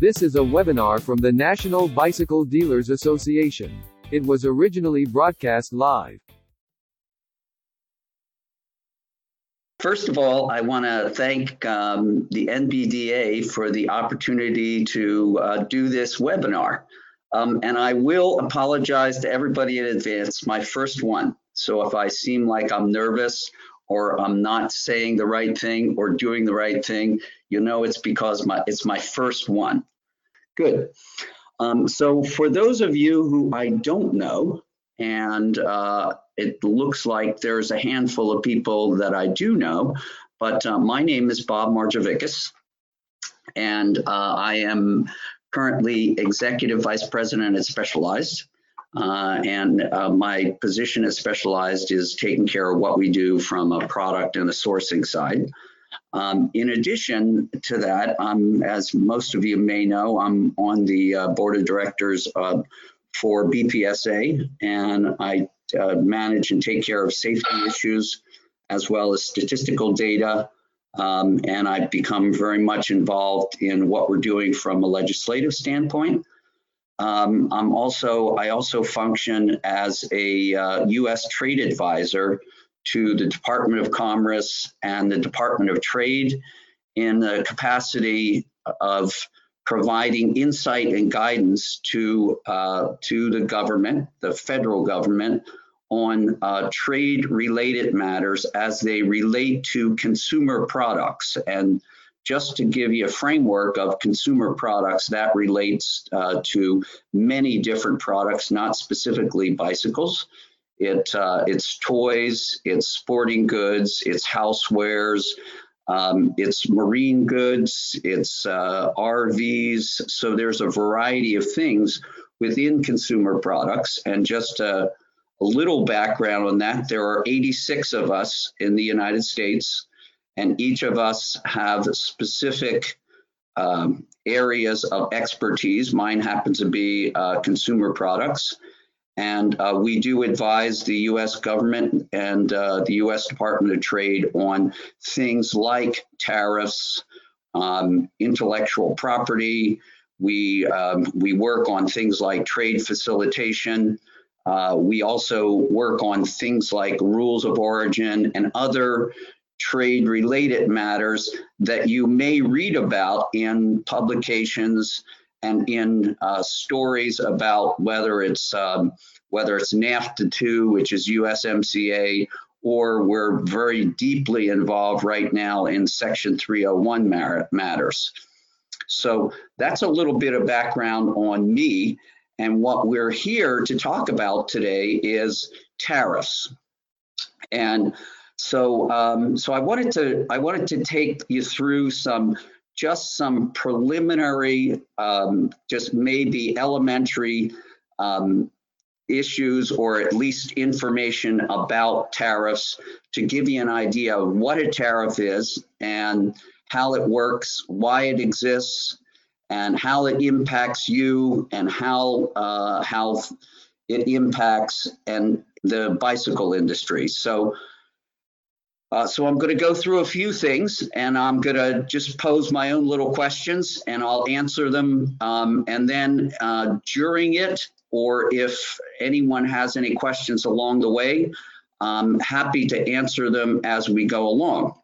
This is a webinar from the National Bicycle Dealers Association. It was originally broadcast live. First of all, I want to thank um, the NBDA for the opportunity to uh, do this webinar. Um, and I will apologize to everybody in advance, my first one. So if I seem like I'm nervous or I'm not saying the right thing or doing the right thing, you know it's because my it's my first one. Good. Um, so for those of you who I don't know, and uh, it looks like there's a handful of people that I do know, but uh, my name is Bob Margevicius, and uh, I am currently Executive Vice President at Specialized. Uh, and uh, my position at Specialized is taking care of what we do from a product and a sourcing side. Um, in addition to that, um, as most of you may know, I'm on the uh, board of directors uh, for BPSA, and I uh, manage and take care of safety issues as well as statistical data. Um, and I've become very much involved in what we're doing from a legislative standpoint. Um, I'm also I also function as a uh, U.S. trade advisor to the Department of Commerce and the Department of Trade in the capacity of providing insight and guidance to uh, to the government, the federal government, on uh, trade related matters as they relate to consumer products. And just to give you a framework of consumer products, that relates uh, to many different products, not specifically bicycles. It, uh, it's toys, it's sporting goods, it's housewares, um, it's marine goods, it's uh, RVs. So there's a variety of things within consumer products. And just a, a little background on that, there are 86 of us in the United States, and each of us have specific um, areas of expertise. Mine happens to be uh, consumer products. And uh, we do advise the US government and uh, the US Department of Trade on things like tariffs, um, intellectual property. We, um, we work on things like trade facilitation. Uh, we also work on things like rules of origin and other trade related matters that you may read about in publications and in uh, stories about whether it's um, whether it's NAFTA 2, which is USMCA, or we're very deeply involved right now in Section 301 matters. So that's a little bit of background on me. And what we're here to talk about today is tariffs. And so, um, so I wanted to I wanted to take you through some just some preliminary, um, just maybe elementary um, issues or at least information about tariffs to give you an idea of what a tariff is and how it works, why it exists, and how it impacts you and how uh, how it impacts and the bicycle industry. So uh, so I'm going to go through a few things and I'm going to just pose my own little questions and I'll answer them. Um, and then uh, during it, or if anyone has any questions along the way, I'm happy to answer them as we go along.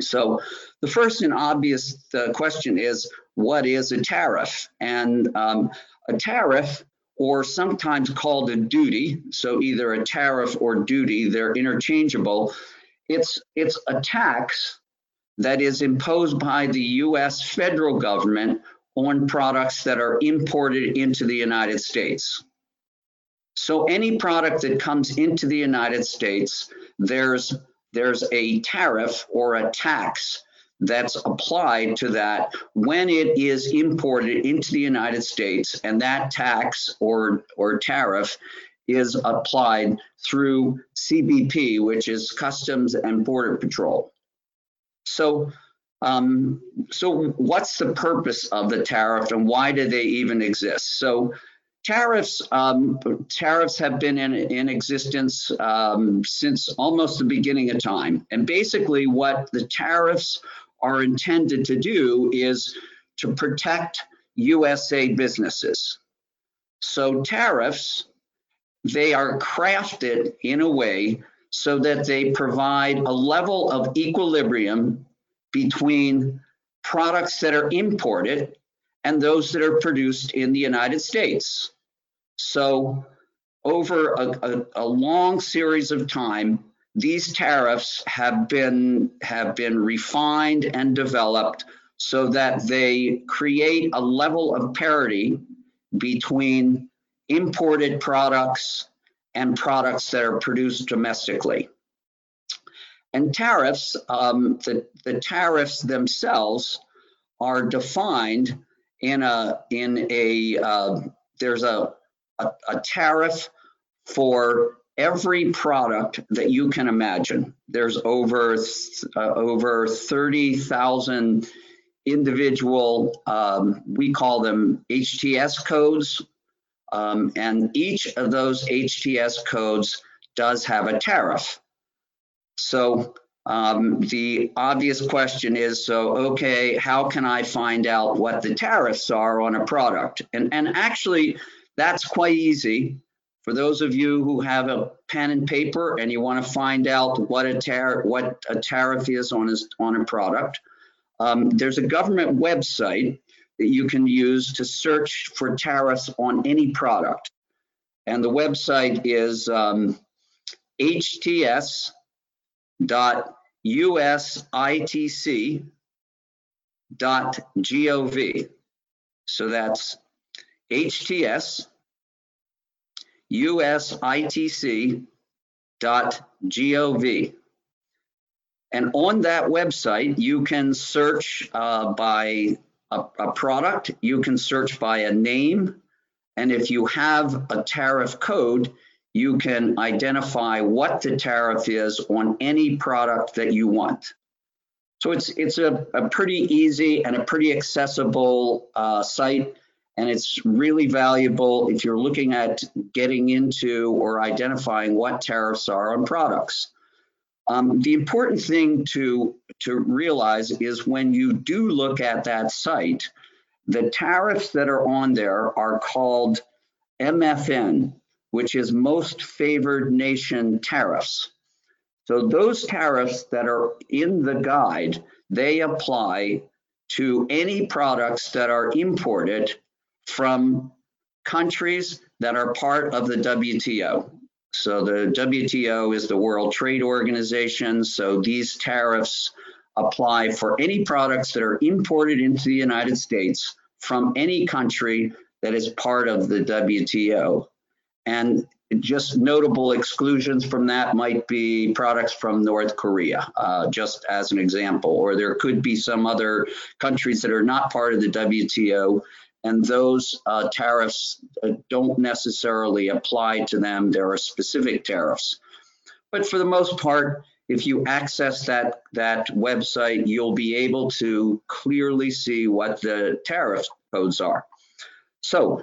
So the first and obvious uh, question is, what is a tariff? And um, a tariff or sometimes called a duty, so either a tariff or duty, they're interchangeable, it's, it's a tax that is imposed by the US federal government on products that are imported into the United States. So any product that comes into the United States, there's, there's a tariff or a tax that's applied to that when it is imported into the United States, and that tax or, or tariff is applied through CBP, which is Customs and Border Patrol. So, um, so what's the purpose of the tariff and why do they even exist? So tariffs, um, tariffs have been in, in existence um, since almost the beginning of time. And basically what the tariffs are intended to do is to protect USA businesses. So tariffs, they are crafted in a way so that they provide a level of equilibrium between products that are imported and those that are produced in the United States. So over a, a, a long series of time, these tariffs have been have been refined and developed so that they create a level of parity between imported products and products that are produced domestically. And tariffs, um, the, the tariffs themselves are defined in a in a uh, there's a, a, a tariff for every product that you can imagine. There's over uh, over 30,000 individual, um, we call them HTS codes, um, and each of those HTS codes does have a tariff. So um, the obvious question is, so, okay, how can I find out what the tariffs are on a product? And, and actually, that's quite easy. For those of you who have a pen and paper and you want to find out what a, tar what a tariff is on, a, on a product, um, there's a government website that you can use to search for tariffs on any product. And the website is um, hts.usitc.gov. So that's hts usitc.gov. And on that website, you can search uh, by a, a product, you can search by a name, and if you have a tariff code, you can identify what the tariff is on any product that you want. So it's it's a, a pretty easy and a pretty accessible uh, site, and it's really valuable if you're looking at getting into or identifying what tariffs are on products. Um, the important thing to, to realize is when you do look at that site, the tariffs that are on there are called MFN, which is most favored nation tariffs. So those tariffs that are in the guide, they apply to any products that are imported from countries that are part of the WTO. So the WTO is the World Trade Organization. So these tariffs apply for any products that are imported into the United States from any country that is part of the WTO. And just notable exclusions from that might be products from North Korea, uh, just as an example, or there could be some other countries that are not part of the WTO and those uh, tariffs uh, don't necessarily apply to them. There are specific tariffs. But for the most part, if you access that, that website, you'll be able to clearly see what the tariff codes are. So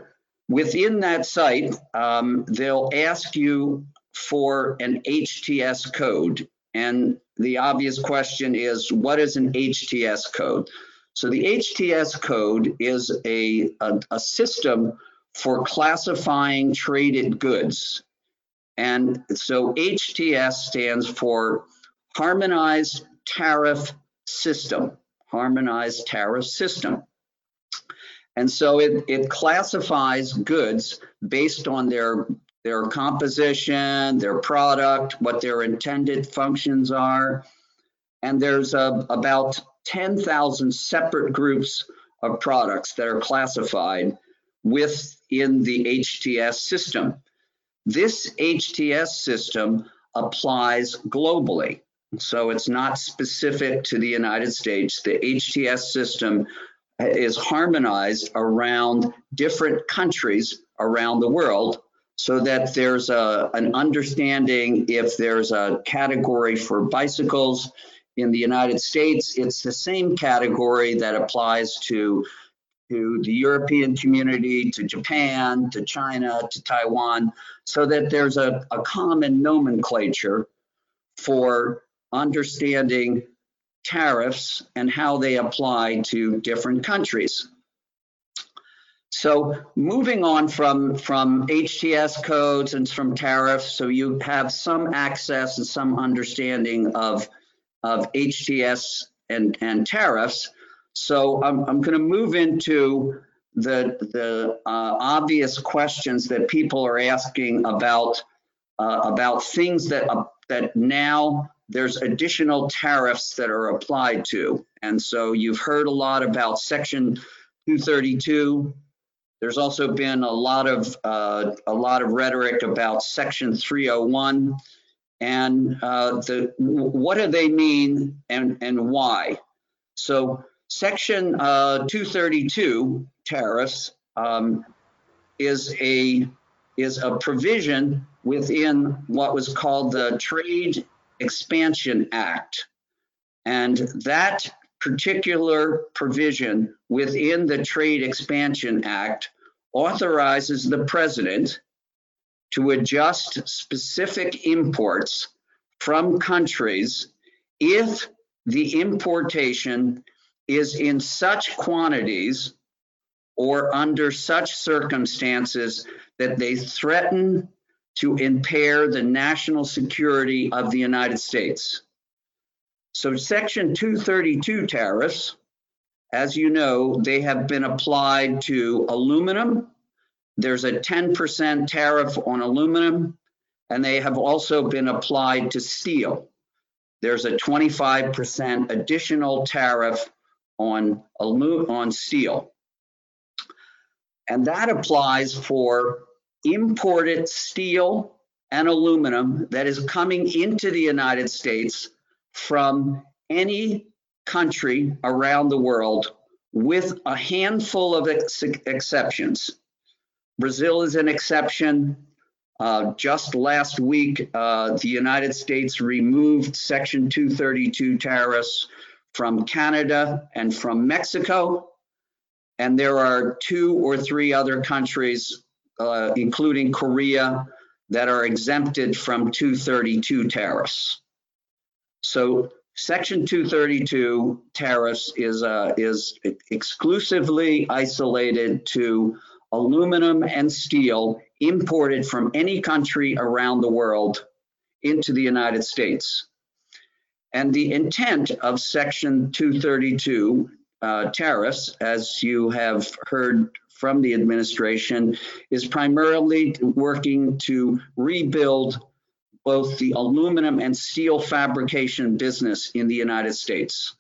within that site, um, they'll ask you for an HTS code. And the obvious question is, what is an HTS code? So the HTS code is a, a, a system for classifying traded goods. And so HTS stands for Harmonized Tariff System, Harmonized Tariff System. And so it, it classifies goods based on their, their composition, their product, what their intended functions are. And there's a, about 10,000 separate groups of products that are classified within the HTS system. This HTS system applies globally. So it's not specific to the United States. The HTS system is harmonized around different countries around the world so that there's a, an understanding if there's a category for bicycles, in the United States, it's the same category that applies to, to the European community, to Japan, to China, to Taiwan, so that there's a, a common nomenclature for understanding tariffs and how they apply to different countries. So moving on from, from HTS codes and from tariffs, so you have some access and some understanding of, of HTS and, and tariffs. So I'm, I'm going to move into the, the uh, obvious questions that people are asking about, uh, about things that, uh, that now there's additional tariffs that are applied to. And so you've heard a lot about Section 232. There's also been a lot of uh, a lot of rhetoric about Section 301 and uh, the what do they mean and and why. So Section uh, 232 tariffs um, is a is a provision within what was called the Trade Expansion Act. And that particular provision within the Trade Expansion Act authorizes the president to adjust specific imports from countries if the importation is in such quantities or under such circumstances that they threaten to impair the national security of the United States. So Section 232 tariffs, as you know, they have been applied to aluminum. There's a 10% tariff on aluminum, and they have also been applied to steel. There's a 25% additional tariff on, on steel. And that applies for imported steel and aluminum that is coming into the United States from any country around the world with a handful of ex exceptions. Brazil is an exception. Uh, just last week, uh, the United States removed Section 232 tariffs from Canada and from Mexico. And there are two or three other countries uh, including Korea, that are exempted from 232 tariffs. So Section 232 tariffs is uh, is exclusively isolated to aluminum and steel imported from any country around the world into the United States. And the intent of Section 232 uh, tariffs, as you have heard from the administration is primarily working to rebuild both the aluminum and steel fabrication business in the United States.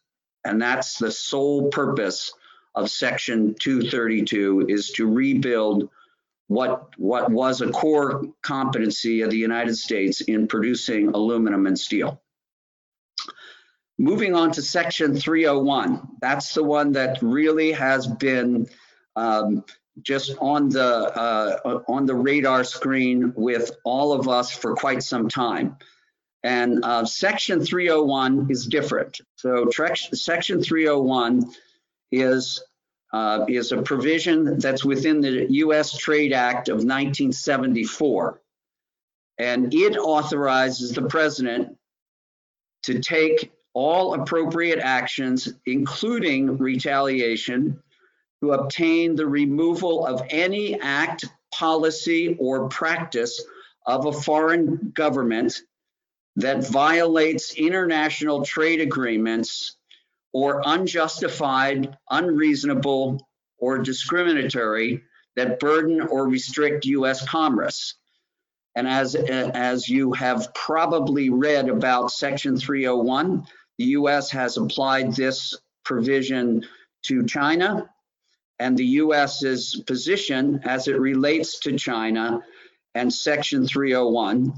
And that's the sole purpose of Section 232 is to rebuild what, what was a core competency of the United States in producing aluminum and steel. Moving on to Section 301, that's the one that really has been um, just on the uh, on the radar screen with all of us for quite some time. And uh, Section 301 is different. So Section 301 is uh, is a provision that's within the U.S. Trade Act of 1974, and it authorizes the president to take all appropriate actions, including retaliation, to obtain the removal of any act, policy, or practice of a foreign government that violates international trade agreements or unjustified, unreasonable, or discriminatory that burden or restrict U.S. commerce. And as, as you have probably read about Section 301, the U.S. has applied this provision to China, and the US's position as it relates to China and Section 301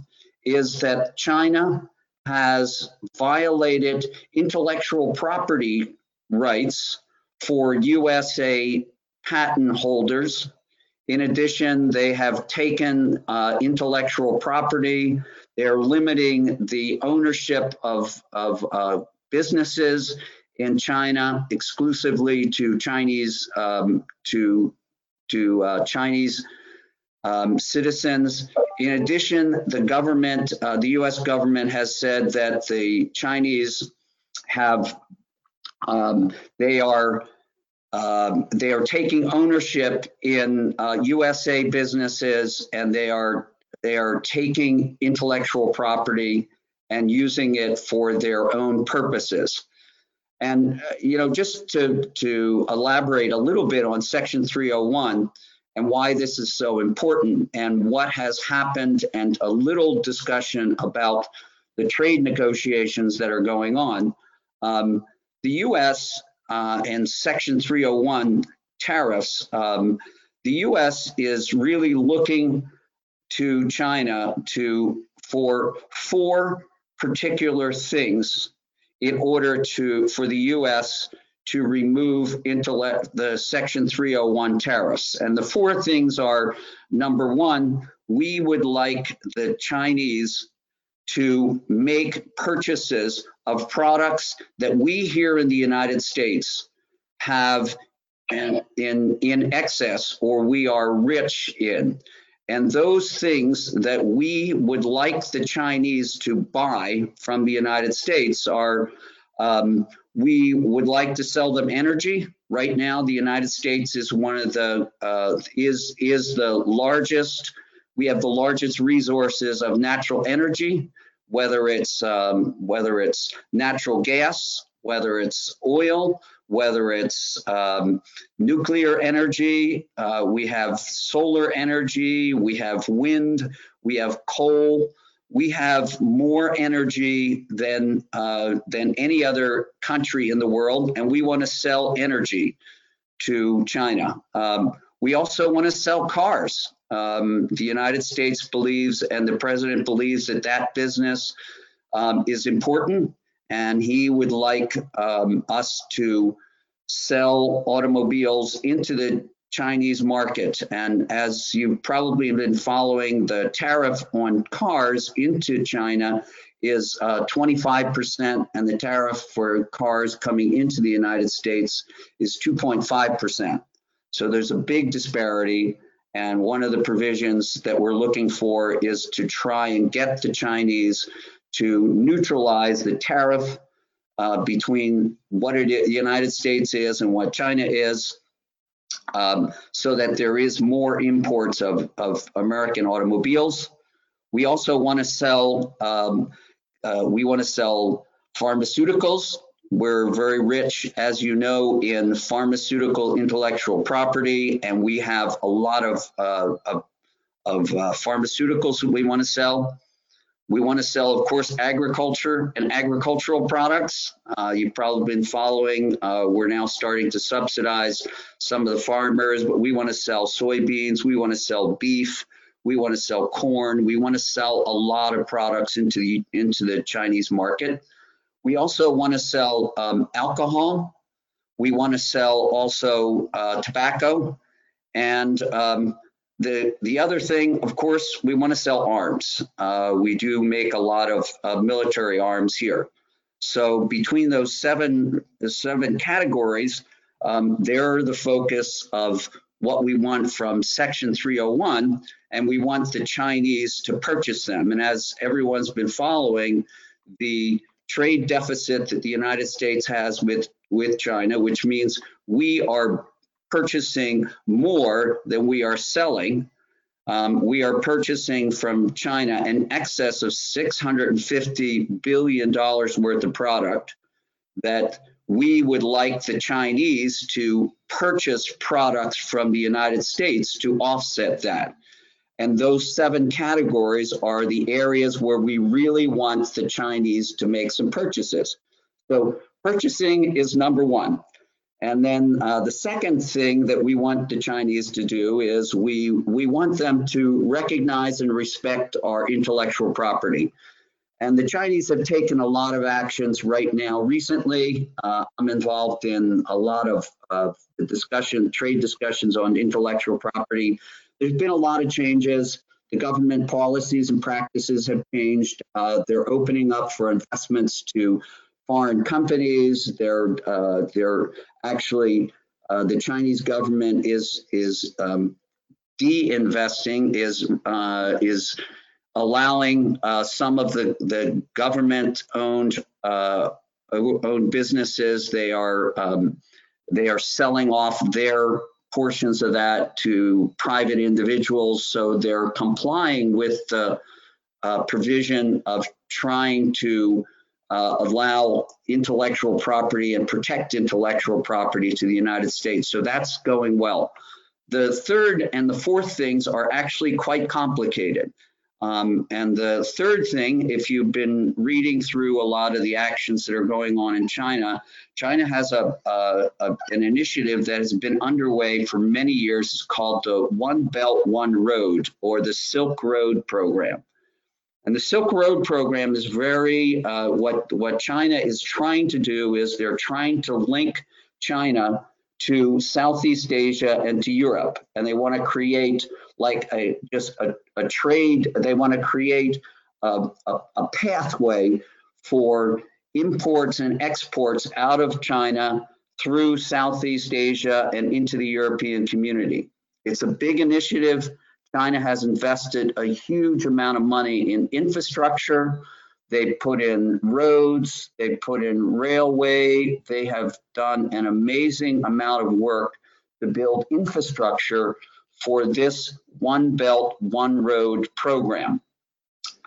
is that China has violated intellectual property rights for USA patent holders. In addition, they have taken uh, intellectual property. They're limiting the ownership of, of uh, businesses in China exclusively to Chinese um, to to uh, Chinese um, citizens. In addition, the government, uh, the U.S. government, has said that the Chinese have um, they are um, they are taking ownership in uh, USA businesses and they are they are taking intellectual property and using it for their own purposes. And uh, you know, just to to elaborate a little bit on Section 301 and why this is so important and what has happened and a little discussion about the trade negotiations that are going on. Um, the U.S. Uh, and Section 301 tariffs, um, the U.S. is really looking to China to for four particular things in order to for the U.S. to remove intellect the Section 301 tariffs. And the four things are number one, we would like the Chinese to make purchases of products that we here in the United States have in, in, in excess or we are rich in. And those things that we would like the Chinese to buy from the United States are um, we would like to sell them energy. Right now, the United States is one of the uh, is is the largest. We have the largest resources of natural energy, whether it's um, whether it's natural gas, whether it's oil, whether it's um, nuclear energy, uh, we have solar energy, we have wind, we have coal. We have more energy than uh, than any other country in the world, and we want to sell energy to China. Um, we also want to sell cars. Um, the United States believes, and the president believes, that that business um, is important, and he would like um, us to sell automobiles into the Chinese market. And as you've probably been following, the tariff on cars into China is uh, 25%, and the tariff for cars coming into the United States is 2.5%. So there's a big disparity. And one of the provisions that we're looking for is to try and get the Chinese to neutralize the tariff uh, between what the United States is and what China is, um, so that there is more imports of, of American automobiles. We also want to sell, um, uh, we want to sell pharmaceuticals. We're very rich, as you know, in pharmaceutical intellectual property, and we have a lot of, uh, of, of uh, pharmaceuticals that we want to sell. We want to sell, of course, agriculture and agricultural products. Uh, you've probably been following. Uh, we're now starting to subsidize some of the farmers, but we want to sell soybeans. We want to sell beef. We want to sell corn. We want to sell a lot of products into the into the Chinese market. We also want to sell um, alcohol. We want to sell also uh, tobacco, and um, the, the other thing, of course, we want to sell arms. Uh, we do make a lot of uh, military arms here. So between those seven, seven categories, um, they're the focus of what we want from Section 301, and we want the Chinese to purchase them. And as everyone's been following, the trade deficit that the United States has with, with China, which means we are purchasing more than we are selling. Um, we are purchasing from China in excess of $650 billion worth of product that we would like the Chinese to purchase products from the United States to offset that. And those seven categories are the areas where we really want the Chinese to make some purchases. So purchasing is number one. And then uh, the second thing that we want the Chinese to do is we we want them to recognize and respect our intellectual property. And the Chinese have taken a lot of actions right now. Recently, uh, I'm involved in a lot of uh, discussion, trade discussions on intellectual property. There's been a lot of changes. The government policies and practices have changed. Uh, they're opening up for investments to foreign companies. They're uh, they're actually uh, the Chinese government is is um, de-investing is uh, is allowing uh, some of the the government owned uh, owned businesses. They are um, they are selling off their portions of that to private individuals. So they're complying with the uh, provision of trying to uh, allow intellectual property and protect intellectual property to the United States. So that's going well. The third and the fourth things are actually quite complicated. Um, and the third thing, if you've been reading through a lot of the actions that are going on in China, China has a, a, a, an initiative that has been underway for many years. It's called the One Belt, One Road, or the Silk Road Program. And the Silk Road Program is very, uh, what, what China is trying to do is they're trying to link China to Southeast Asia and to Europe. And they want to create like a just a, a trade. They want to create a, a, a pathway for imports and exports out of China through Southeast Asia and into the European community. It's a big initiative. China has invested a huge amount of money in infrastructure. They put in roads, they put in railway, they have done an amazing amount of work to build infrastructure for this One Belt, One Road program.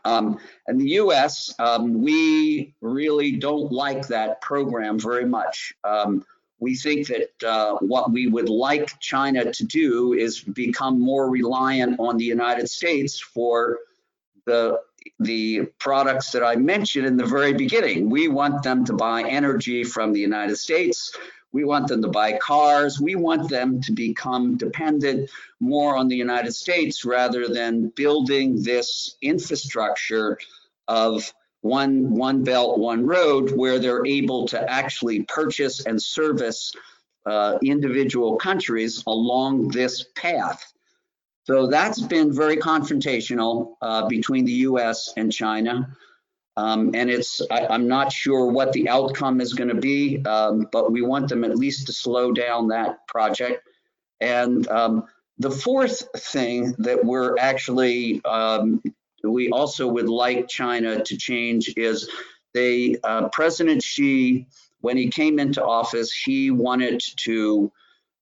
Um, and the US, um, we really don't like that program very much. Um, we think that uh, what we would like China to do is become more reliant on the United States for the the products that I mentioned in the very beginning. We want them to buy energy from the United States. We want them to buy cars. We want them to become dependent more on the United States rather than building this infrastructure of one one belt one road where they're able to actually purchase and service uh, individual countries along this path so that's been very confrontational uh, between the US and China. Um, and it's, I, am not sure what the outcome is going to be, um, but we want them at least to slow down that project. And um, the fourth thing that we're actually, um, we also would like China to change is they, uh, President Xi, when he came into office, he wanted to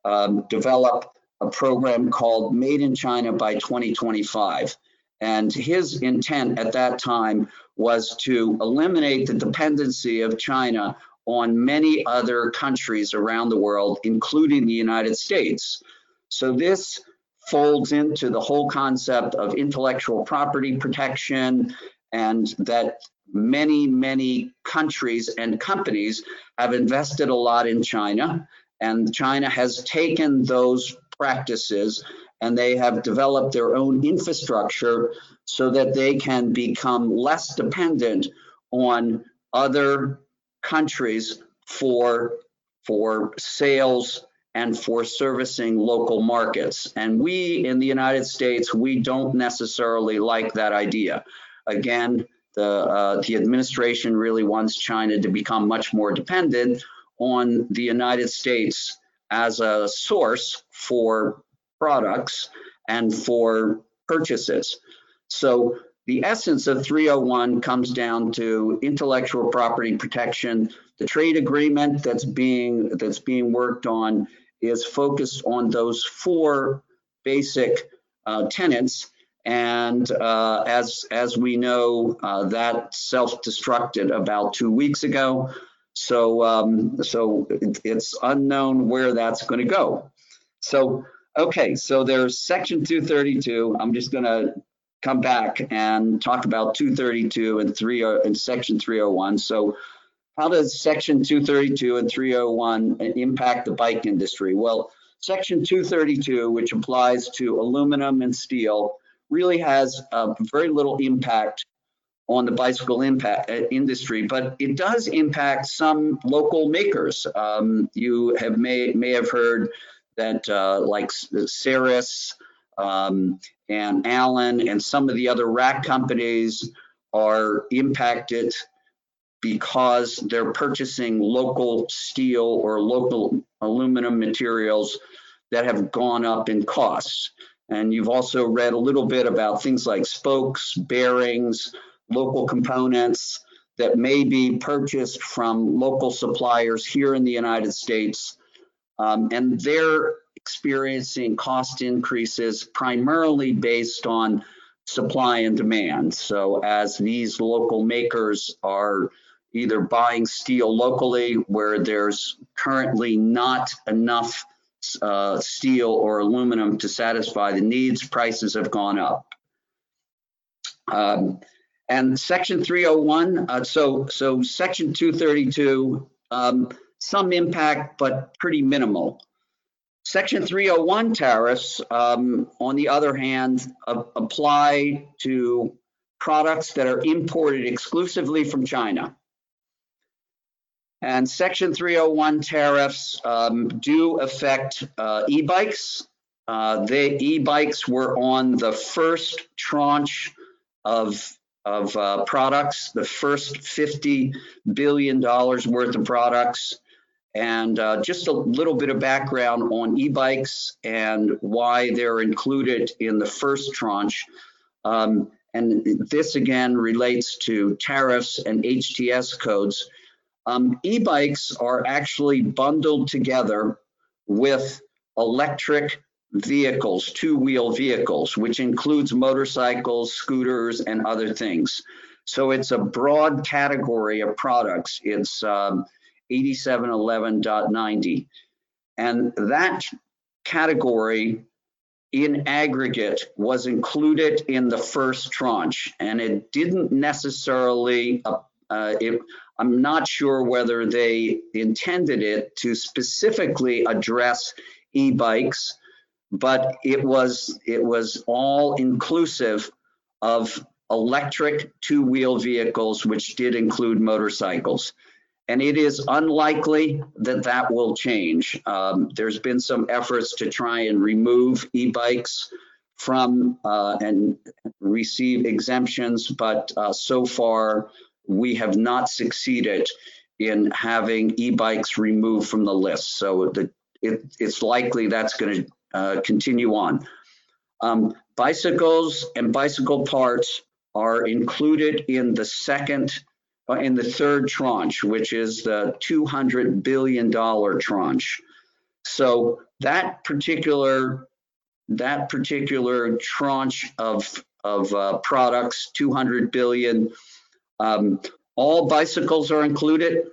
um, develop a program called Made in China by 2025. And his intent at that time was to eliminate the dependency of China on many other countries around the world, including the United States. So this folds into the whole concept of intellectual property protection and that many, many countries and companies have invested a lot in China. And China has taken those practices and they have developed their own infrastructure so that they can become less dependent on other countries for for sales and for servicing local markets. And we in the United States, we don't necessarily like that idea. Again, the, uh, the administration really wants China to become much more dependent on the United States as a source for products and for purchases. So the essence of 301 comes down to intellectual property protection. The trade agreement that's being that's being worked on is focused on those four basic uh, tenets. And uh, as as we know, uh, that self-destructed about two weeks ago. So, um, so it's unknown where that's going to go. So, okay, so there's section 232. I'm just going to come back and talk about 232 and 3 and section 301. So, how does section 232 and 301 impact the bike industry? Well, section 232, which applies to aluminum and steel, really has uh, very little impact on the bicycle impact uh, industry, but it does impact some local makers. Um, you have may may have heard that uh, like Saris um, and Allen and some of the other rack companies are impacted because they're purchasing local steel or local aluminum materials that have gone up in costs. And you've also read a little bit about things like spokes, bearings, local components that may be purchased from local suppliers here in the United States Um, and they're experiencing cost increases primarily based on supply and demand. So as these local makers are either buying steel locally where there's currently not enough uh, steel or aluminum to satisfy the needs, prices have gone up. Um, and Section 301, uh, so so Section 232, um, some impact, but pretty minimal. Section 301 tariffs, um, on the other hand, apply to products that are imported exclusively from China. And Section 301 tariffs um, do affect uh, e-bikes. Uh, the e-bikes were on the first tranche of of uh, products, the first $50 billion worth of products. And uh, just a little bit of background on e-bikes and why they're included in the first tranche. Um, and this again relates to tariffs and HTS codes. Um, e-bikes are actually bundled together with electric vehicles, two-wheel vehicles, which includes motorcycles, scooters, and other things. So it's a broad category of products. It's um, 8711.90. And that category in aggregate was included in the first tranche and it didn't necessarily uh, uh, it, i'm not sure whether they intended it to specifically address e-bikes but it was it was all inclusive of electric two-wheel vehicles, which did include motorcycles. And it is unlikely that that will change. Um, there's been some efforts to try and remove e-bikes from uh, and receive exemptions, but uh, so far we have not succeeded in having e-bikes removed from the list. So the, it, it's likely that's going to uh, continue on. Um, bicycles and bicycle parts are included in the second, uh, in the third tranche, which is the $200 billion tranche. So that particular that particular tranche of of uh, products, 200 billion. Um, all bicycles are included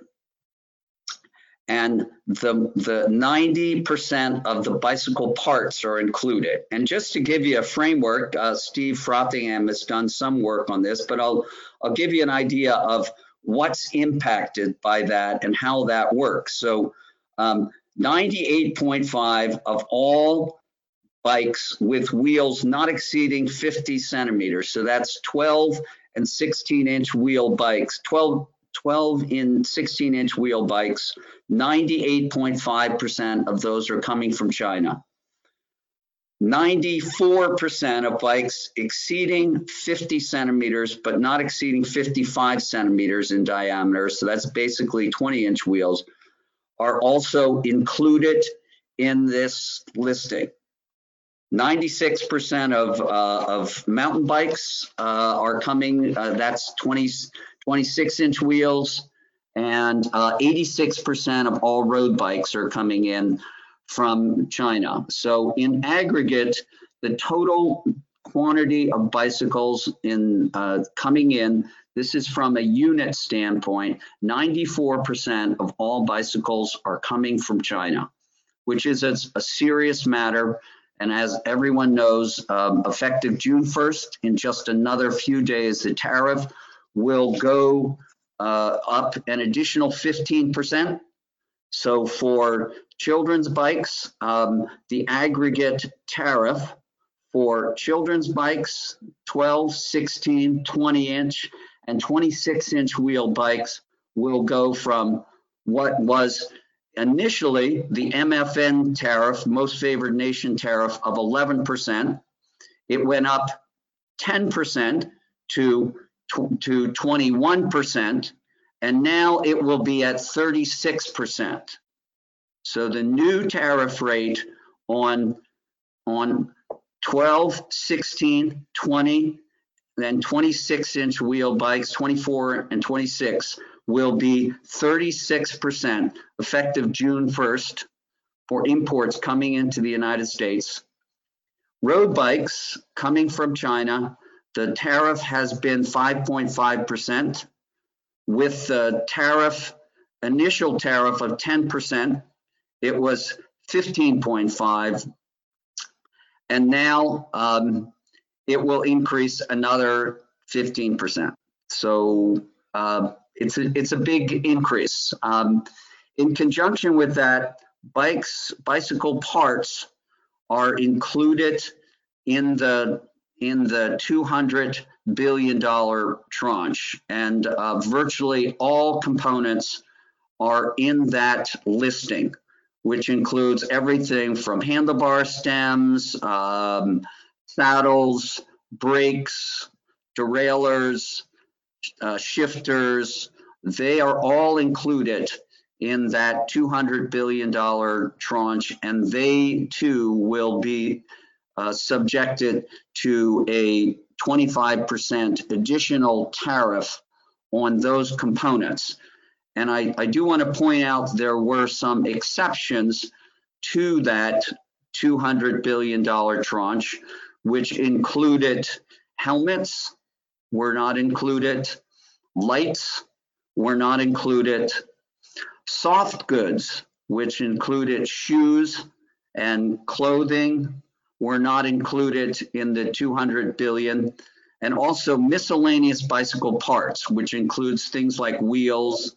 and the the 90% of the bicycle parts are included. And just to give you a framework, uh, Steve Frothingham has done some work on this, but I'll I'll give you an idea of what's impacted by that and how that works. So 98.5 um, of all bikes with wheels not exceeding 50 centimeters. So that's 12 and 16 inch wheel bikes, 12 12 in 16 inch wheel bikes, 98.5% of those are coming from China. 94% of bikes exceeding 50 centimeters, but not exceeding 55 centimeters in diameter, so that's basically 20 inch wheels, are also included in this listing. 96% of, uh, of mountain bikes uh, are coming, uh, that's 20, 26 inch wheels, and 86% uh, of all road bikes are coming in from China. So in aggregate, the total quantity of bicycles in uh, coming in, this is from a unit standpoint, 94% of all bicycles are coming from China, which is a, a serious matter. And as everyone knows, um, effective June 1st, in just another few days, the tariff will go uh, up an additional 15%. So for children's bikes, um, the aggregate tariff for children's bikes, 12, 16, 20 inch, and 26 inch wheel bikes will go from what was initially the MFN tariff, most favored nation tariff of 11%. It went up 10% to to 21%, and now it will be at 36%. So the new tariff rate on, on 12, 16, 20, then 26 inch wheel bikes, 24 and 26 will be 36% effective June 1st for imports coming into the United States. Road bikes coming from China, the tariff has been 5.5% with the tariff, initial tariff of 10%. It was 15.5 and now um, it will increase another 15%. So uh, it's a, it's a big increase. Um, in conjunction with that, bikes, bicycle parts are included in the in the 200 billion dollar tranche, and uh, virtually all components are in that listing, which includes everything from handlebar stems, um, saddles, brakes, derailleurs, uh, shifters. They are all included in that $200 billion tranche, and they too will be uh, subjected to a 25% additional tariff on those components. And I, I do want to point out there were some exceptions to that $200 billion tranche, which included helmets were not included, lights were not included, Soft goods, which included shoes and clothing, were not included in the 200 billion. And also miscellaneous bicycle parts, which includes things like wheels,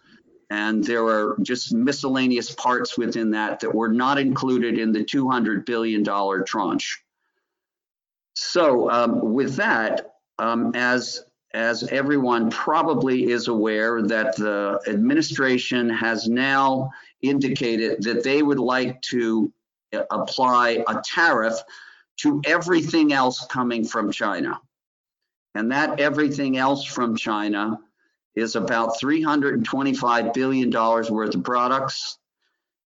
and there are just miscellaneous parts within that that were not included in the $200 billion tranche. So um, with that, um, as as everyone probably is aware, that the administration has now indicated that they would like to apply a tariff to everything else coming from China. And that everything else from China is about $325 billion worth of products.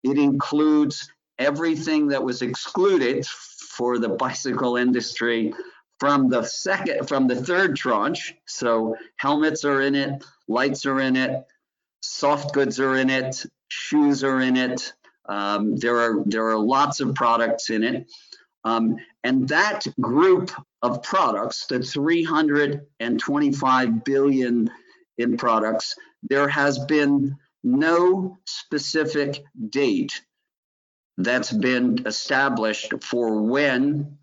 It includes everything that was excluded for the bicycle industry from the second from the third tranche so helmets are in it lights are in it soft goods are in it shoes are in it um, there are there are lots of products in it. Um, and that group of products the 325 billion in products there has been no specific date that's been established for when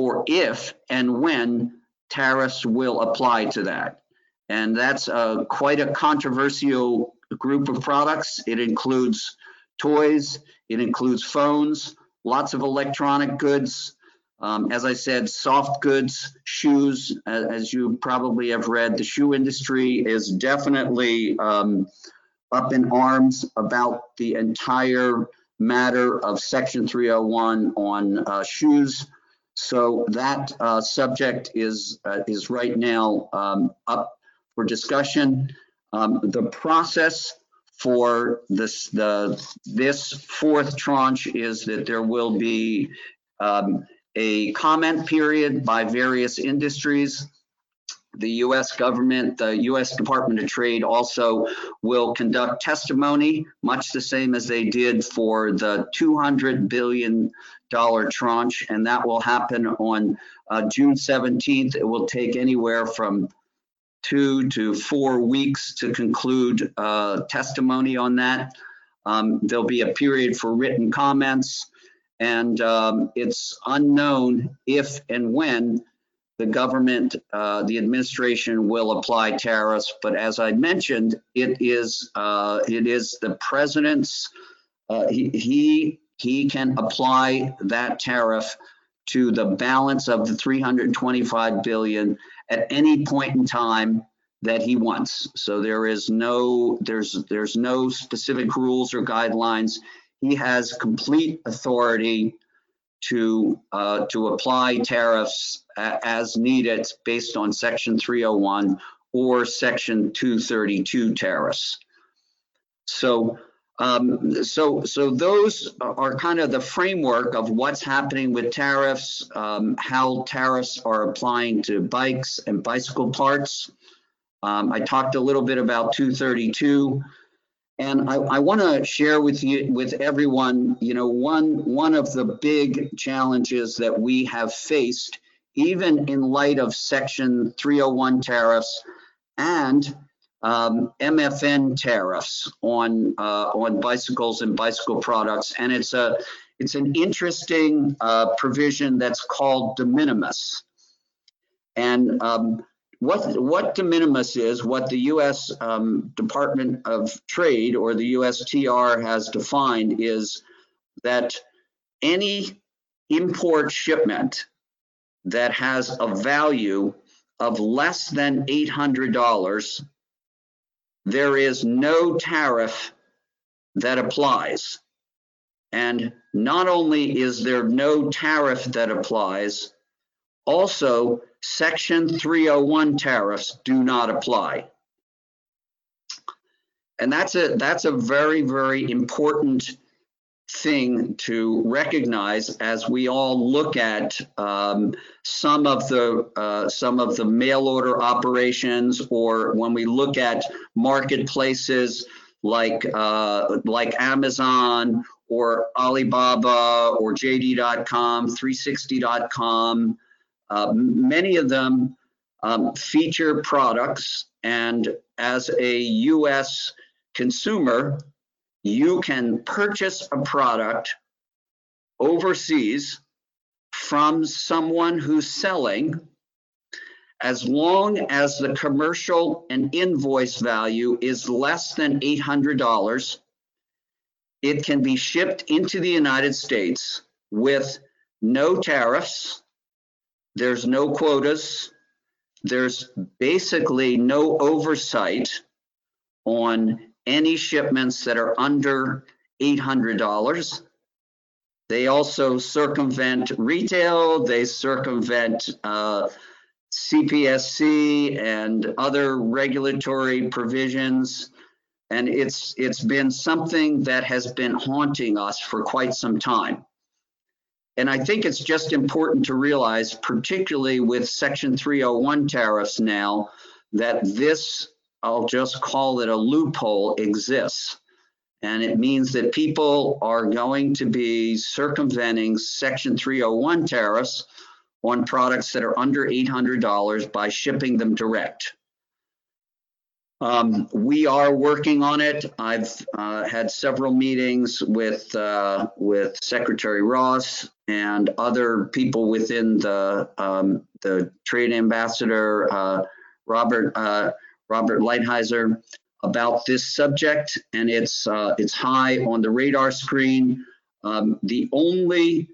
for if and when tariffs will apply to that. And that's uh, quite a controversial group of products. It includes toys, it includes phones, lots of electronic goods. Um, as I said, soft goods, shoes, as, you probably have read, the shoe industry is definitely um, up in arms about the entire matter of Section 301 on uh, shoes so that uh, subject is uh, is right now um, up for discussion. Um, the process for this the this fourth tranche is that there will be um, a comment period by various industries. The U.S. government, the U.S. Department of Trade also will conduct testimony, much the same as they did for the 200 billion dollar tranche, and that will happen on uh, June 17th. It will take anywhere from two to four weeks to conclude uh, testimony on that. Um, there'll be a period for written comments, and um, it's unknown if and when the government, uh, the administration will apply tariffs. But as I mentioned, it is uh, it is the president's. Uh, he, he he can apply that tariff to the balance of the 325 billion at any point in time that he wants. So there is no there's there's no specific rules or guidelines. He has complete authority to uh, to apply tariffs as needed based on Section 301 or Section 232 tariffs. So um, so, so those are kind of the framework of what's happening with tariffs, um, how tariffs are applying to bikes and bicycle parts. Um, I talked a little bit about 232. And I, I want to share with you, with everyone, you know, one one of the big challenges that we have faced, even in light of Section 301 tariffs and um, MFN tariffs on uh, on bicycles and bicycle products, and it's a it's an interesting uh, provision that's called de minimis. And um, what what de minimis is, what the U.S. Um, Department of Trade or the USTR has defined is that any import shipment that has a value of less than $800, there is no tariff that applies. And not only is there no tariff that applies, also Section 301 tariffs do not apply. And that's a that's a very very important thing to recognize as we all look at um, some of the uh, some of the mail order operations, or when we look at marketplaces like uh, like Amazon or Alibaba or JD.com, 360.com. Uh, many of them um, feature products, and as a U.S. consumer, you can purchase a product overseas from someone who's selling as long as the commercial and invoice value is less than $800 it can be shipped into the United States with no tariffs, there's no quotas, there's basically no oversight on any shipments that are under $800. They also circumvent retail, they circumvent uh, CPSC and other regulatory provisions and it's it's been something that has been haunting us for quite some time. And I think it's just important to realize, particularly with Section 301 tariffs now, that this, I'll just call it a loophole, exists. And it means that people are going to be circumventing Section 301 tariffs on products that are under $800 by shipping them direct. Um, we are working on it. I've uh, had several meetings with uh, with Secretary Ross and other people within the um, the trade ambassador uh, Robert uh, Robert Lighthizer about this subject, and it's uh, it's high on the radar screen. Um, the only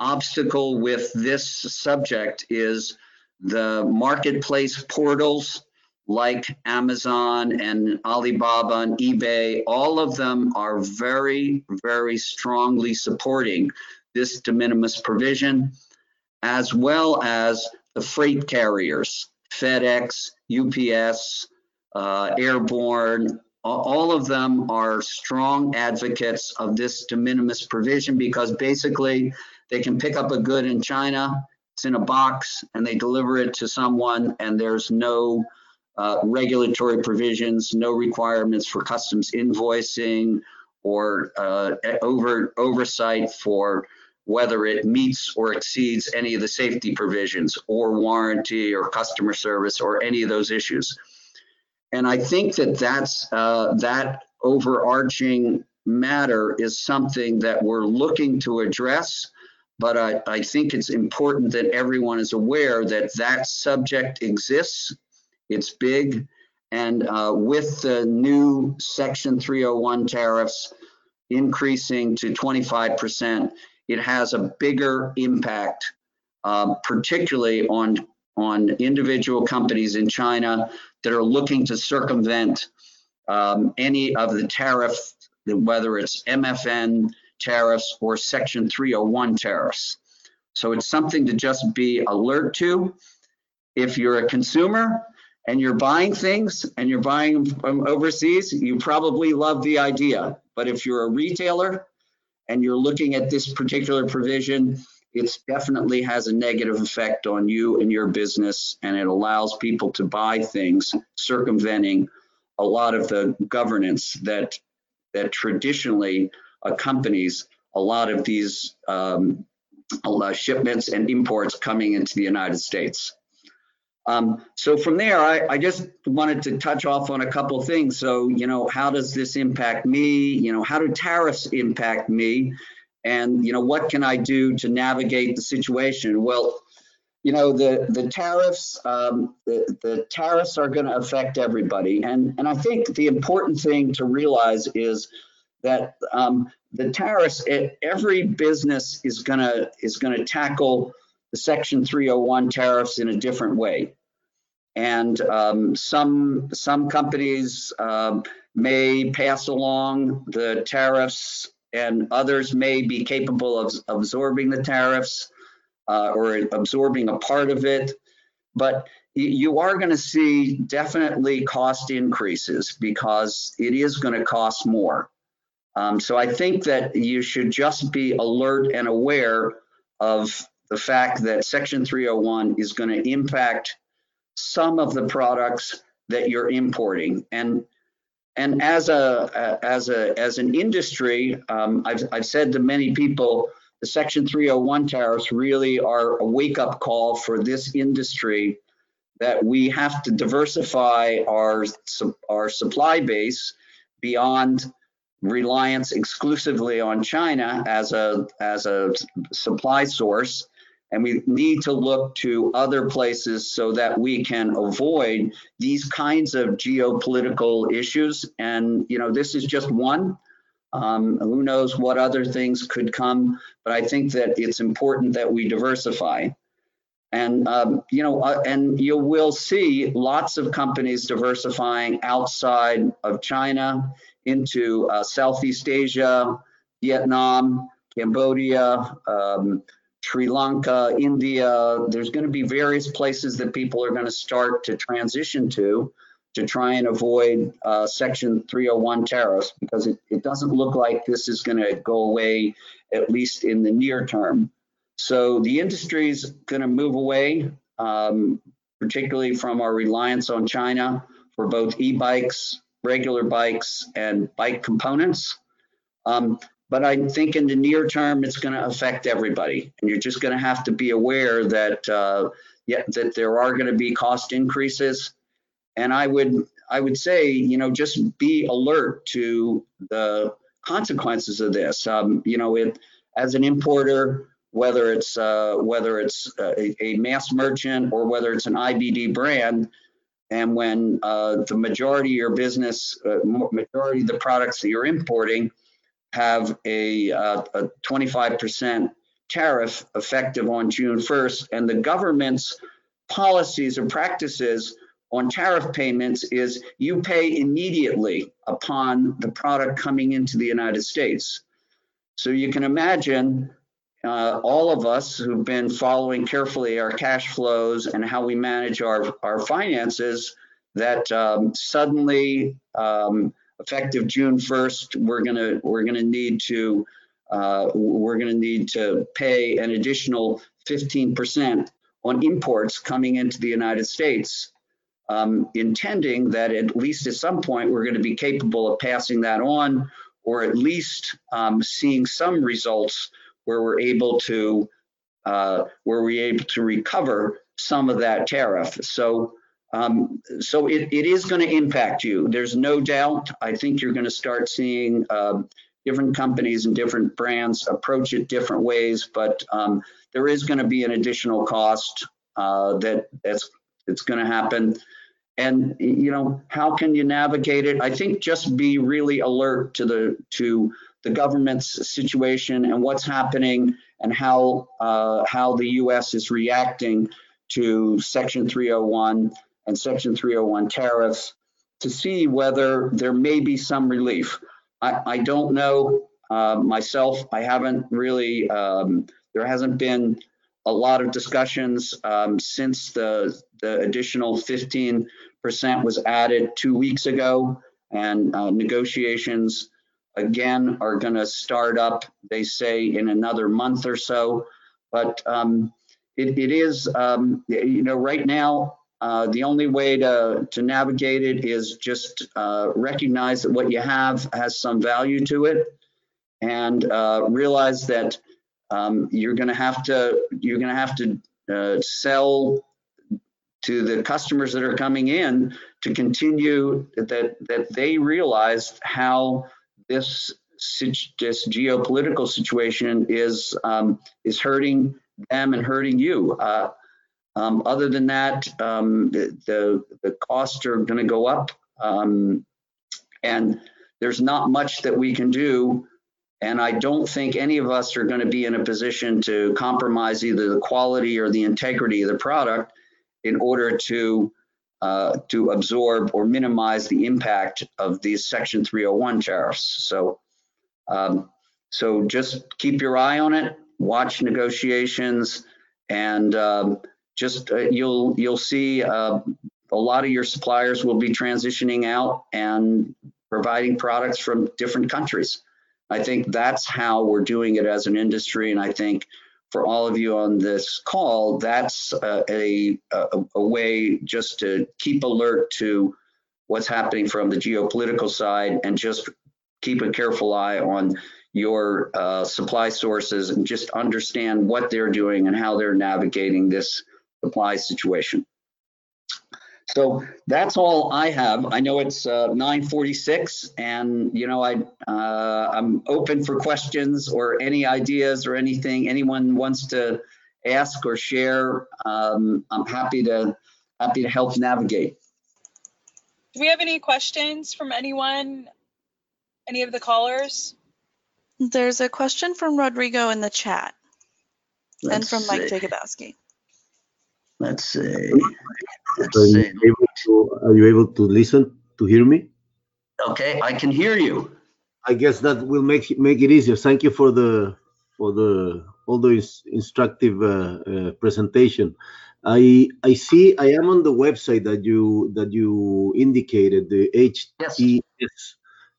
obstacle with this subject is the marketplace portals like Amazon and Alibaba and eBay, all of them are very, very strongly supporting this de minimis provision, as well as the freight carriers, FedEx, UPS, uh, Airborne, all of them are strong advocates of this de minimis provision because basically they can pick up a good in China, it's in a box, and they deliver it to someone, and there's no uh, regulatory provisions, no requirements for customs invoicing or uh, over, oversight for whether it meets or exceeds any of the safety provisions or warranty or customer service or any of those issues. And I think that that's uh, that overarching matter is something that we're looking to address. But I, I think it's important that everyone is aware that that subject exists it's big. And uh, with the new Section 301 tariffs increasing to 25%, it has a bigger impact, uh, particularly on, on individual companies in China that are looking to circumvent um, any of the tariff, whether it's MFN tariffs or Section 301 tariffs. So it's something to just be alert to. If you're a consumer, and you're buying things and you're buying them from overseas, you probably love the idea. But if you're a retailer and you're looking at this particular provision, it definitely has a negative effect on you and your business, and it allows people to buy things circumventing a lot of the governance that that traditionally accompanies a lot of these um, shipments and imports coming into the United States. Um, so from there, I, I, just wanted to touch off on a couple things. So, you know, how does this impact me? You know, how do tariffs impact me? And, you know, what can I do to navigate the situation? Well, you know, the, the tariffs, um, the, the tariffs are going to affect everybody. And, and I think the important thing to realize is that um, the tariffs, every business is going to is going to tackle the Section 301 tariffs in a different way. And um, some some companies um, may pass along the tariffs, and others may be capable of absorbing the tariffs uh, or absorbing a part of it. But you are going to see definitely cost increases because it is going to cost more. Um, so I think that you should just be alert and aware of the fact that Section 301 is going to impact some of the products that you're importing. And and as a as a as an industry, um, I've I've said to many people, the Section 301 tariffs really are a wake up call for this industry that we have to diversify our our supply base beyond reliance exclusively on China as a as a supply source and we need to look to other places so that we can avoid these kinds of geopolitical issues. And you know this is just one. Um, who knows what other things could come but I think that it's important that we diversify. And um, you know, uh, and you will see lots of companies diversifying outside of China into uh, Southeast Asia, Vietnam, Cambodia, um, Sri Lanka, India. There's going to be various places that people are going to start to transition to to try and avoid uh, Section 301 tariffs because it, it doesn't look like this is going to go away, at least in the near term. So the industry is going to move away, um, particularly from our reliance on China for both e-bikes, regular bikes, and bike components. Um, but I think in the near term, it's going to affect everybody, and you're just going to have to be aware that uh, yeah, that there are going to be cost increases. And I would I would say, you know, just be alert to the consequences of this. Um, you know, it as an importer, whether it's uh, whether it's a, a, mass merchant or whether it's an IBD brand. And when uh, the majority of your business, uh, majority of the products that you're importing have a, uh, 25% tariff effective on June 1st, and the government's policies or practices on tariff payments is you pay immediately upon the product coming into the United States. So you can imagine uh, all of us who've been following carefully our cash flows and how we manage our, our finances that um, suddenly um, effective June 1st, we're gonna we're gonna need to uh, we're gonna need to pay an additional 15% on imports coming into the United States, um, intending that at least at some point we're going to be capable of passing that on, or at least um, seeing some results where we're able to uh, where we're able to recover some of that tariff. So um, so it, it is going to impact you. There's no doubt. I think you're going to start seeing uh, different companies and different brands approach it different ways, but um, there is going to be an additional cost uh, that that's that's going to happen. And you know, how can you navigate it? I think just be really alert to the to the government's situation and what's happening and how uh, how the U.S. is reacting to Section 301 and Section 301 tariffs to see whether there may be some relief. I, I don't know uh, myself. I haven't really. Um, there hasn't been a lot of discussions um, since the the additional 15% was added two weeks ago, and uh, negotiations again are going to start up, they say, in another month or so. But um, it, it is, um, you know, right now, Uh, the only way to, to navigate it is just uh, recognize that what you have has some value to it and uh, realize that um, you're going to have to you're going to have to uh, sell to the customers that are coming in to continue that that they realize how this this geopolitical situation is um, is hurting them and hurting you. Uh, um, other than that, um, the, the, the costs are going to go up, um, and there's not much that we can do. And I don't think any of us are going to be in a position to compromise either the quality or the integrity of the product in order to uh, to absorb or minimize the impact of these Section 301 tariffs. So, um, so just keep your eye on it, watch negotiations, and um, just uh, you'll you'll see uh, a lot of your suppliers will be transitioning out and providing products from different countries. I think that's how we're doing it as an industry, and I think for all of you on this call, that's uh, a, a, a way just to keep alert to what's happening from the geopolitical side and just keep a careful eye on your uh, supply sources and just understand what they're doing and how they're navigating this supply situation. So that's all I have. I know it's uh, 9:46, and you know I uh, I'm open for questions or any ideas or anything anyone wants to ask or share. Um, I'm happy to happy to help navigate. Do we have any questions from anyone? Any of the callers? There's a question from Rodrigo in the chat Let's and from Mike see. Jacobowski. Let's see. Let's Are you, see. able to, are you able to listen to hear me? Okay, I can hear you. I guess that will make it- make it easier. Thank you for the for the all the instructive uh, uh, presentation. I I see I am on the website that you that you indicated the HTS,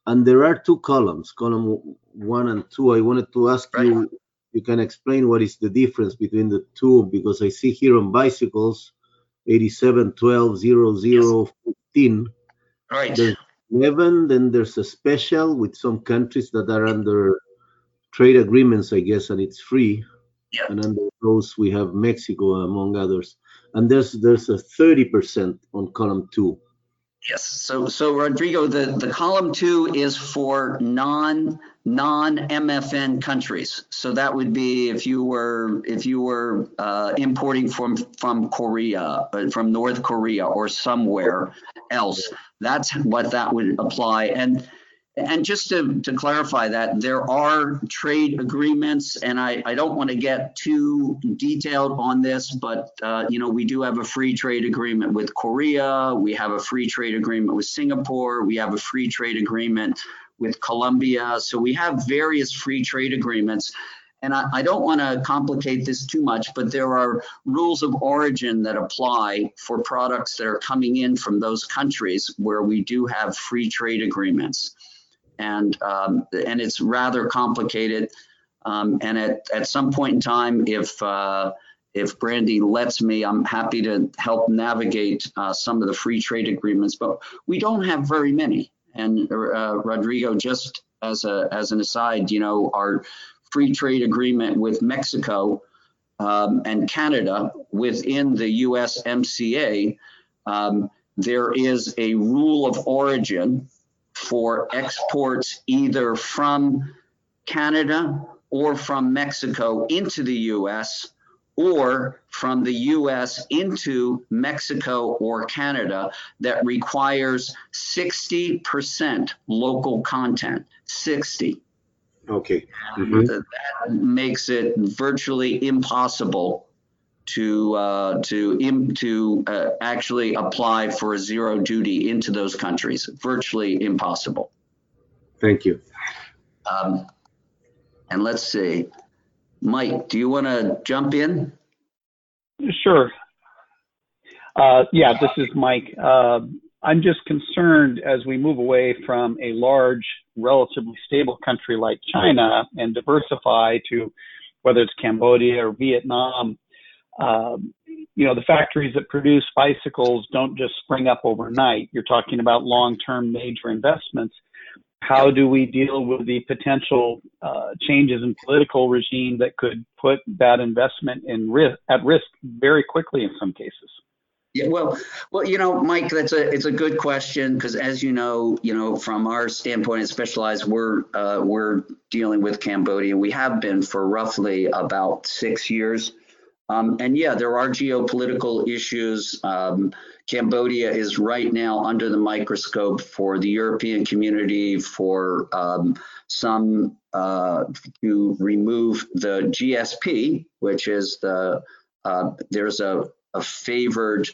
and there are two columns, column one and two. I wanted to ask Right. you you can explain what is the difference between the two because I see here on bicycles 87 12 00 0 15 All right. there's 11 then there's a special with some countries that are under trade agreements i guess and it's free. Yeah. and under those we have mexico among others. And there's there's a 30% on column two Yes. So, so Rodrigo, the, the column two is for non non MFN countries. So that would be if you were if you were uh, importing from from Korea, uh, from North Korea, or somewhere else. That's what that would apply. And and just to, to clarify that, there are trade agreements, and I, I don't want to get too detailed on this, but uh, you know we do have a free trade agreement with Korea, we have a free trade agreement with Singapore, we have a free trade agreement with Colombia, so we have various free trade agreements. And I, I don't want to complicate this too much, but there are rules of origin that apply for products that are coming in from those countries where we do have free trade agreements and um, and it's rather complicated. Um, and at, at some point in time, if uh, if Brandy lets me, I'm happy to help navigate uh, some of the free trade agreements. But we don't have very many. And uh, Rodrigo, just as a as an aside, you know, our free trade agreement with Mexico um, and Canada within the USMCA, um, there is a rule of origin for exports either from Canada or from Mexico into the US or from the US into Mexico or Canada that requires 60% local content. 60. okay And mm-hmm. that makes it virtually impossible to uh, to im- to uh, actually apply for a zero duty into those countries. Virtually impossible. thank you Um, and let's see, Mike, do you want to jump in? Sure. Uh, yeah, this is Mike. Uh, I'm just concerned as we move away from a large, relatively stable country like China and diversify to whether it's Cambodia or Vietnam. Um, you know, the factories that produce bicycles don't just spring up overnight. You're talking about long-term major investments. How do we deal with the potential uh, changes in political regime that could put that investment in risk, at risk very quickly in some cases? Yeah, well, well, you know, Mike, that's a it's a good question because, as you know, you know, from our standpoint at Specialized, we're uh, we're dealing with Cambodia. We have been for roughly about six years, um, and yeah, there are geopolitical issues. Um, Cambodia is right now under the microscope for the European community for um, some uh, to remove the GSP, which is the uh, there's a a favored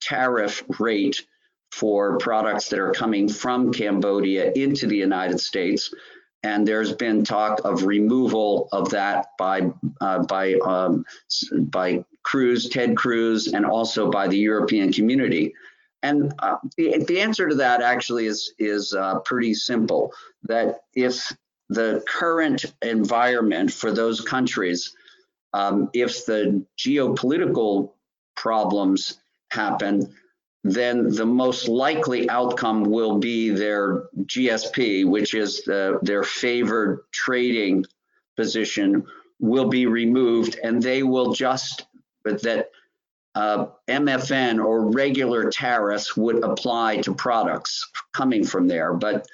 tariff rate for products that are coming from Cambodia into the United States. And there's been talk of removal of that by uh, by um, by Cruz, Ted Cruz, and also by the European community. And uh, the, the answer to that actually is is uh, pretty simple. That if the current environment for those countries, um, if the geopolitical problems happen, then the most likely outcome will be their GSP, which is the, their favored trading position, will be removed, and they will just but that uh, MFN or regular tariffs would apply to products coming from there. But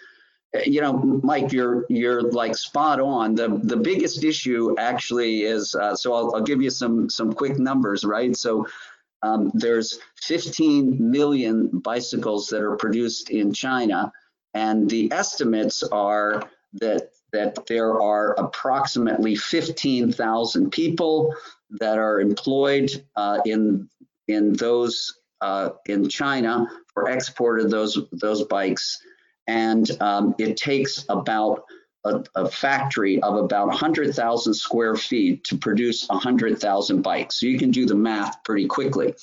you know, Mike, you're you're like spot on. The the biggest issue actually is uh, so I'll, I'll give you some some quick numbers, right? So um, there's 15 million bicycles that are produced in China, and the estimates are that that there are approximately 15,000 people that are employed uh, in in those uh, in China for export of those those bikes, and um, it takes about a, a, factory of about 100,000 square feet to produce 100,000 bikes. So you can do the math pretty quickly.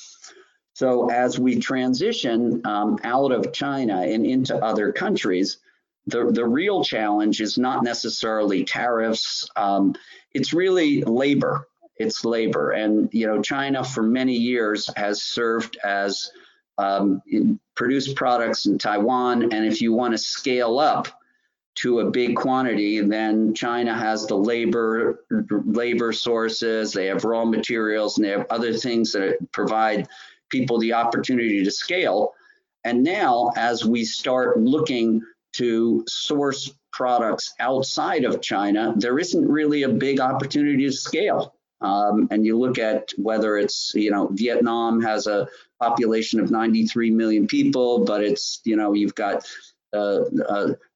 So as we transition um, out of China and into other countries, the, the real challenge is not necessarily tariffs. Um, it's really labor. It's labor. And, you know, China for many years has served as um, produced products in Taiwan. And if you want to scale up, to a big quantity, then China has the labor labor sources, they have raw materials, and they have other things that provide people the opportunity to scale. And now, as we start looking to source products outside of China, there isn't really a big opportunity to scale. Um, and you look at whether it's, you know, Vietnam has a population of 93 million people, but it's, you know, you've got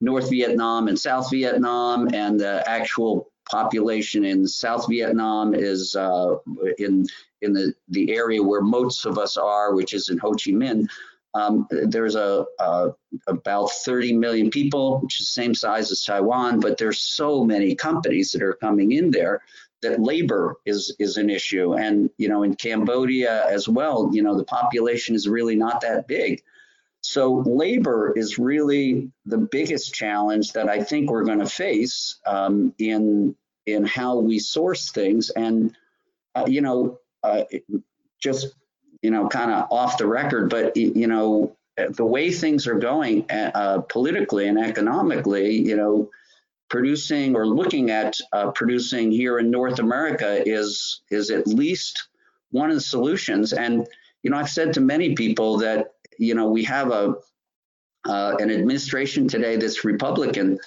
North Vietnam and South Vietnam, and the actual population in South Vietnam is uh, in in the the area where most of us are, which is in Ho Chi Minh. Um, there's a, a, about 30 million people, which is the same size as Taiwan, but there's so many companies that are coming in there that labor is is an issue. And you know, in Cambodia as well, you know, the population is really not that big. So labor is really the biggest challenge that I think we're going to face um, in in how we source things. And uh, you know, uh, just you know, kind of off the record, but you know, the way things are going uh, politically and economically, you know, producing or looking at uh, producing here in North America is is at least one of the solutions. And you know, I've said to many people that you know, we have a uh, an administration today that's Republican,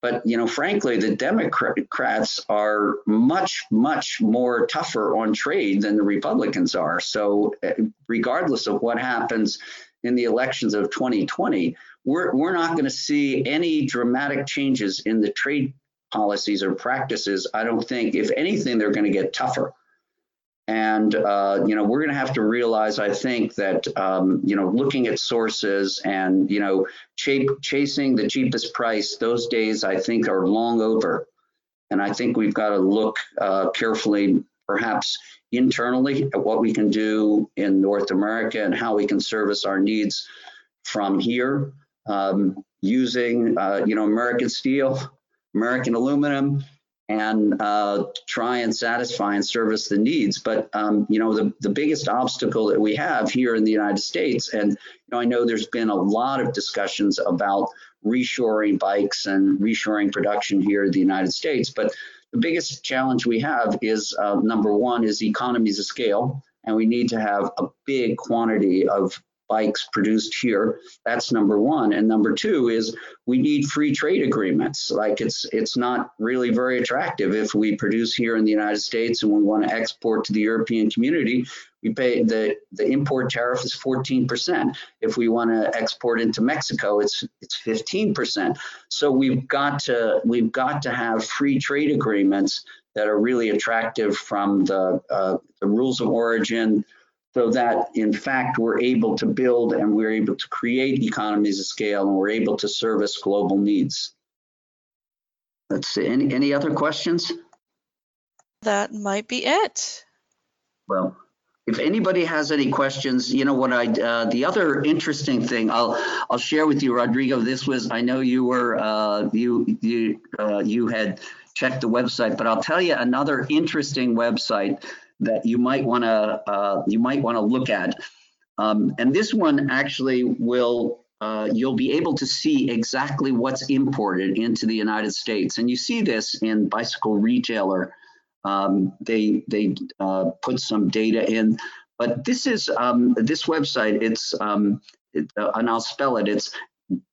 but you know, frankly, the Democrats are much, much more tougher on trade than the Republicans are. So, uh, regardless of what happens in the elections of 2020, we're we're not going to see any dramatic changes in the trade policies or practices. I don't think. If anything, they're going to get tougher. And, uh, you know, we're going to have to realize, I think, that, um, you know, looking at sources and, you know, ch- chasing the cheapest price, those days, I think, are long over. And I think we've got to look uh, carefully, perhaps internally, at what we can do in North America and how we can service our needs from here um, using, uh, you know, American steel, American aluminum, and uh, try and satisfy and service the needs. But um, you know, the, the biggest obstacle that we have here in the United States, and you know, I know there's been a lot of discussions about reshoring bikes and reshoring production here in the United States, but the biggest challenge we have is uh, number one is economies of scale, and we need to have a big quantity of bikes produced here. That's number one. And number two is we need free trade agreements. Like it's it's not really very attractive if we produce here in the United States and we want to export to the European community. We pay the the import tariff is 14%. If we want to export into Mexico, it's it's 15%. So we've got to we've got to have free trade agreements that are really attractive from the uh, the rules of origin, so that in fact we're able to build and we're able to create economies of scale and we're able to service global needs. Let's see, any, any other questions? That might be it. Well, if anybody has any questions, you know what I, uh, the other interesting thing I'll, I'll share with you, Rodrigo, this was, I know you were, uh, you, you, uh, you had checked the website, but I'll tell you another interesting website that you might want to uh, you might want to look at. Um, and this one actually will uh, you'll be able to see exactly what's imported into the United States, and you see this in Bicycle Retailer. Um, they they uh, put some data in, but this is um, this website. It's um, it, uh, and I'll spell it. It's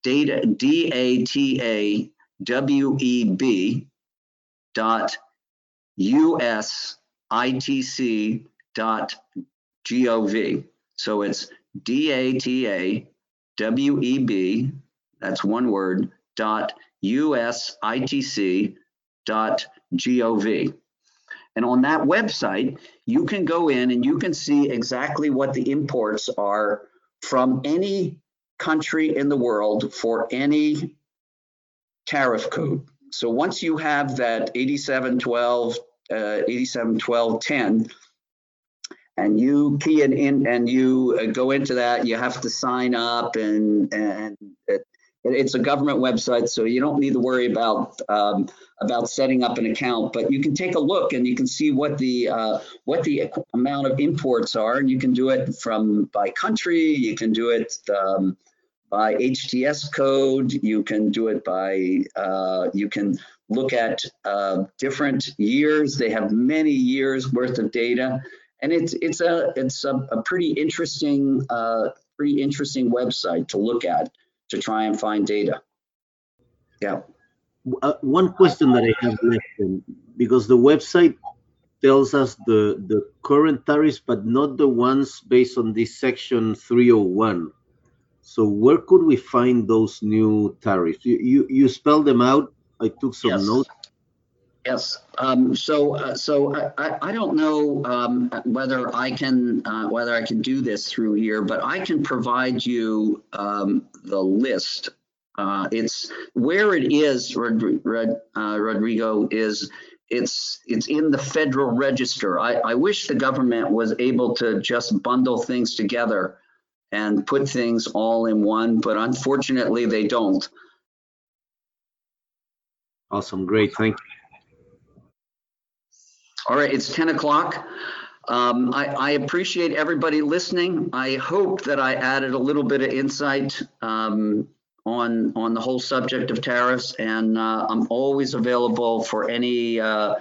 data d a t a w e b dot us itc.gov. So it's D-A-T-A-W-E-B, that's one word, dot U-S-I-T-C dot. And on that website, you can go in and you can see exactly what the imports are from any country in the world for any tariff code. So once you have that 8712 uh, 871210 and you key it in and you uh, go into that you have to sign up and and it, it's a government website so you don't need to worry about um, about setting up an account but you can take a look and you can see what the uh, what the amount of imports are and you can do it from by country you can do it um, by HTS code you can do it by uh, you can look at uh, different years. They have many years worth of data, and it's it's a it's a, a pretty interesting uh, pretty interesting website to look at to try and find data. Yeah. Uh, one question that I have left, because the website tells us the the current tariffs, but not the ones based on this section 301. So where could we find those new tariffs? You you, you spell them out I took some Yes. notes. Yes. Um, so, uh, so I- I, I don't know um, whether I can uh, whether I can do this through here, but I can provide you um, the list. Uh, it's where it is, Rod- Rod- uh, Rodrigo, is it's it's in the Federal Register. I, I wish the government was able to just bundle things together and put things all in one, but unfortunately they don't. Awesome, great, thank you. All right, it's 10 o'clock. Um, I, I appreciate everybody listening. I hope that I added a little bit of insight um, on on the whole subject of tariffs, and uh, I'm always available for any uh,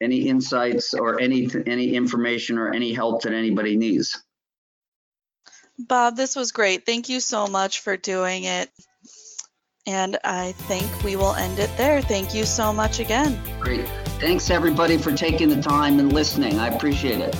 any insights or any any information or any help that anybody needs. Bob, this was great. Thank you so much for doing it. And I think we will end it there. Thank you so much again. Great. Thanks everybody for taking the time and listening. I appreciate it.